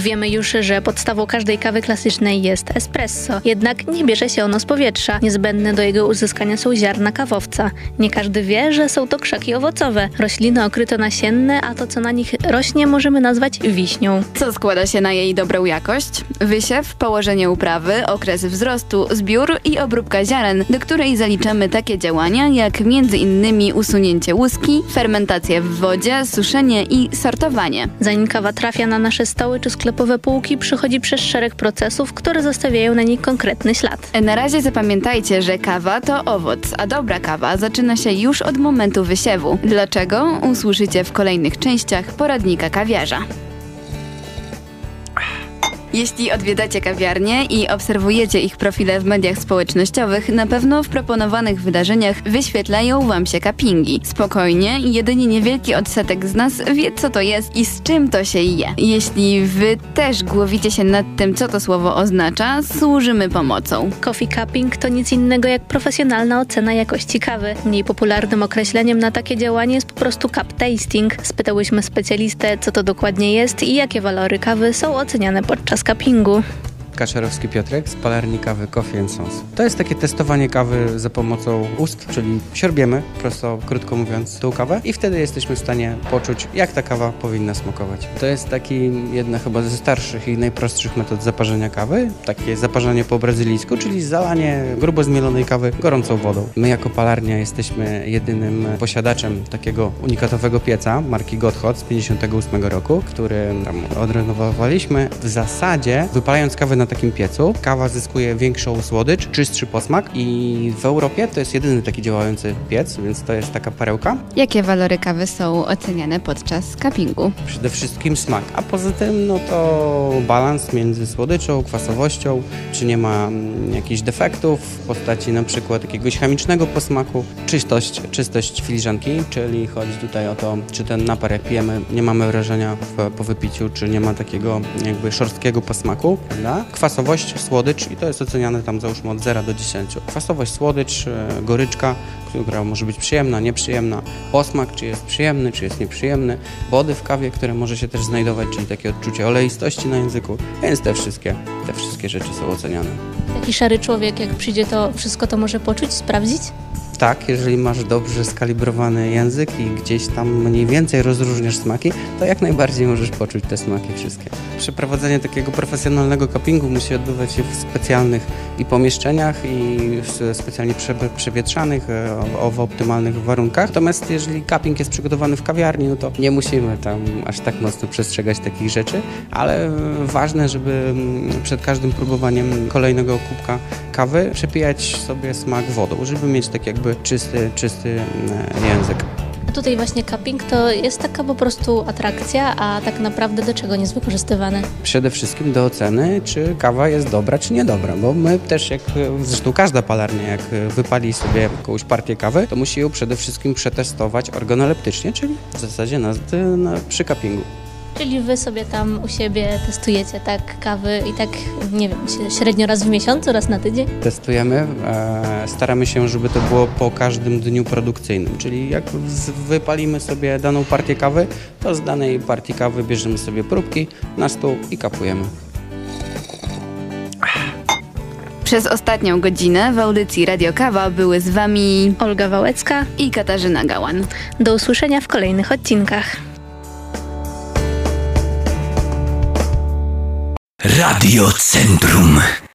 Wiemy już, że podstawą każdej kawy klasycznej jest espresso, jednak nie bierze się ono z powietrza. Niezbędne do jego uzyskania są ziarna kawowca. Nie każdy wie, że są to krzaki owocowe, rośliny okrytonasienne, a to co na nich rośnie możemy nazwać wiśnią. Co składa się na jej dobrą jakość? Wysiew, położenie uprawy, okres wzrostu, zbiór i obróbka ziaren, do której zaliczamy takie działania jak innymi usunięcie łuski, fermentację w wodzie, suszenie i sortowanie. Zanim kawa trafia na nasze stoły czy sklepowe półki, przychodzi przez szereg procesów, które zostawiają na niej konkretny ślad. Na razie zapamiętajcie, że kawa to owoc, a dobra kawa zaczyna się już od momentu wysiewu. Dlaczego? Usłyszycie w kolejnych częściach poradnika kawiarza. Jeśli odwiedzacie kawiarnie i obserwujecie ich profile w mediach społecznościowych, na pewno w proponowanych wydarzeniach wyświetlają Wam się cuppingi. Spokojnie, jedynie niewielki odsetek z nas wie, co to jest i z czym to się je. Jeśli Wy też głowicie się nad tym, co to słowo oznacza, służymy pomocą. Coffee cupping to nic innego jak profesjonalna ocena jakości kawy. Mniej popularnym określeniem na takie działanie jest po prostu cup tasting. Spytałyśmy specjalistę, co to dokładnie jest i jakie walory kawy są oceniane podczas cuppingu. Kaczerowski Piotrek z palarni kawy Coffee and Sons. To jest takie testowanie kawy za pomocą ust, czyli siorbiemy, prosto, krótko mówiąc, tą kawę i wtedy jesteśmy w stanie poczuć, jak ta kawa powinna smakować. To jest taki jedna chyba ze starszych i najprostszych metod zaparzenia kawy, takie zaparzenie po brazylijsku, czyli zalanie grubo zmielonej kawy gorącą wodą. My jako palarnia jesteśmy jedynym posiadaczem takiego unikatowego pieca marki Gotthard z 58 roku, który tam odrenowowaliśmy. W zasadzie wypalając kawę na takim piecu, kawa zyskuje większą słodycz, czystszy posmak i w Europie to jest jedyny taki działający piec, więc to jest taka perełka. Jakie walory kawy są oceniane podczas cuppingu? Przede wszystkim smak, a poza tym no to balans między słodyczą, kwasowością, czy nie ma mm, jakichś defektów w postaci na przykład jakiegoś chemicznego posmaku, czystość, czystość filiżanki, czyli chodzi tutaj o to, czy ten napar jak pijemy, nie mamy wrażenia w, po wypiciu, czy nie ma takiego jakby szorstkiego posmaku, prawda? Kwasowość, słodycz i to jest oceniane tam załóżmy od 0 do 10. Kwasowość, słodycz, e, goryczka, która może być przyjemna, nieprzyjemna, posmak, czy jest przyjemny, czy jest nieprzyjemny, wody w kawie, które może się też znajdować, czyli takie odczucie oleistości na języku, więc te wszystkie, te wszystkie rzeczy są oceniane. Taki szary człowiek, jak przyjdzie, to wszystko to może poczuć, sprawdzić? Tak, jeżeli masz dobrze skalibrowany język i gdzieś tam mniej więcej rozróżniasz smaki, to jak najbardziej możesz poczuć te smaki wszystkie. Przeprowadzenie takiego profesjonalnego cuppingu musi odbywać się w specjalnych i pomieszczeniach i specjalnie prze, przewietrzanych, e, o, w optymalnych warunkach. Natomiast jeżeli cupping jest przygotowany w kawiarni, no to nie musimy tam aż tak mocno przestrzegać takich rzeczy, ale ważne, żeby mm, przed każdym próbowaniem kolejnego kubka kawy przepijać sobie smak wodą, żeby mieć tak jakby czysty, czysty mm, język. Tutaj właśnie cupping to jest taka po prostu atrakcja, a tak naprawdę do czego nie jest wykorzystywane? Przede wszystkim do oceny, czy kawa jest dobra, czy niedobra, bo my też, jak zresztą każda palarnia, jak wypali sobie jakąś partię kawy, to musi ją przede wszystkim przetestować organoleptycznie, czyli w zasadzie na, na, przy cuppingu. Czyli wy sobie tam u siebie testujecie tak kawy i tak, nie wiem, średnio raz w miesiącu, raz na tydzień? Testujemy. E, staramy się, żeby to było po każdym dniu produkcyjnym. Czyli jak wypalimy sobie daną partię kawy, to z danej partii kawy bierzemy sobie próbki na stół i kapujemy. Przez ostatnią godzinę w audycji Radio Kawa były z Wami Olga Wałecka i Katarzyna Gałan. Do usłyszenia w kolejnych odcinkach. Radio Centrum.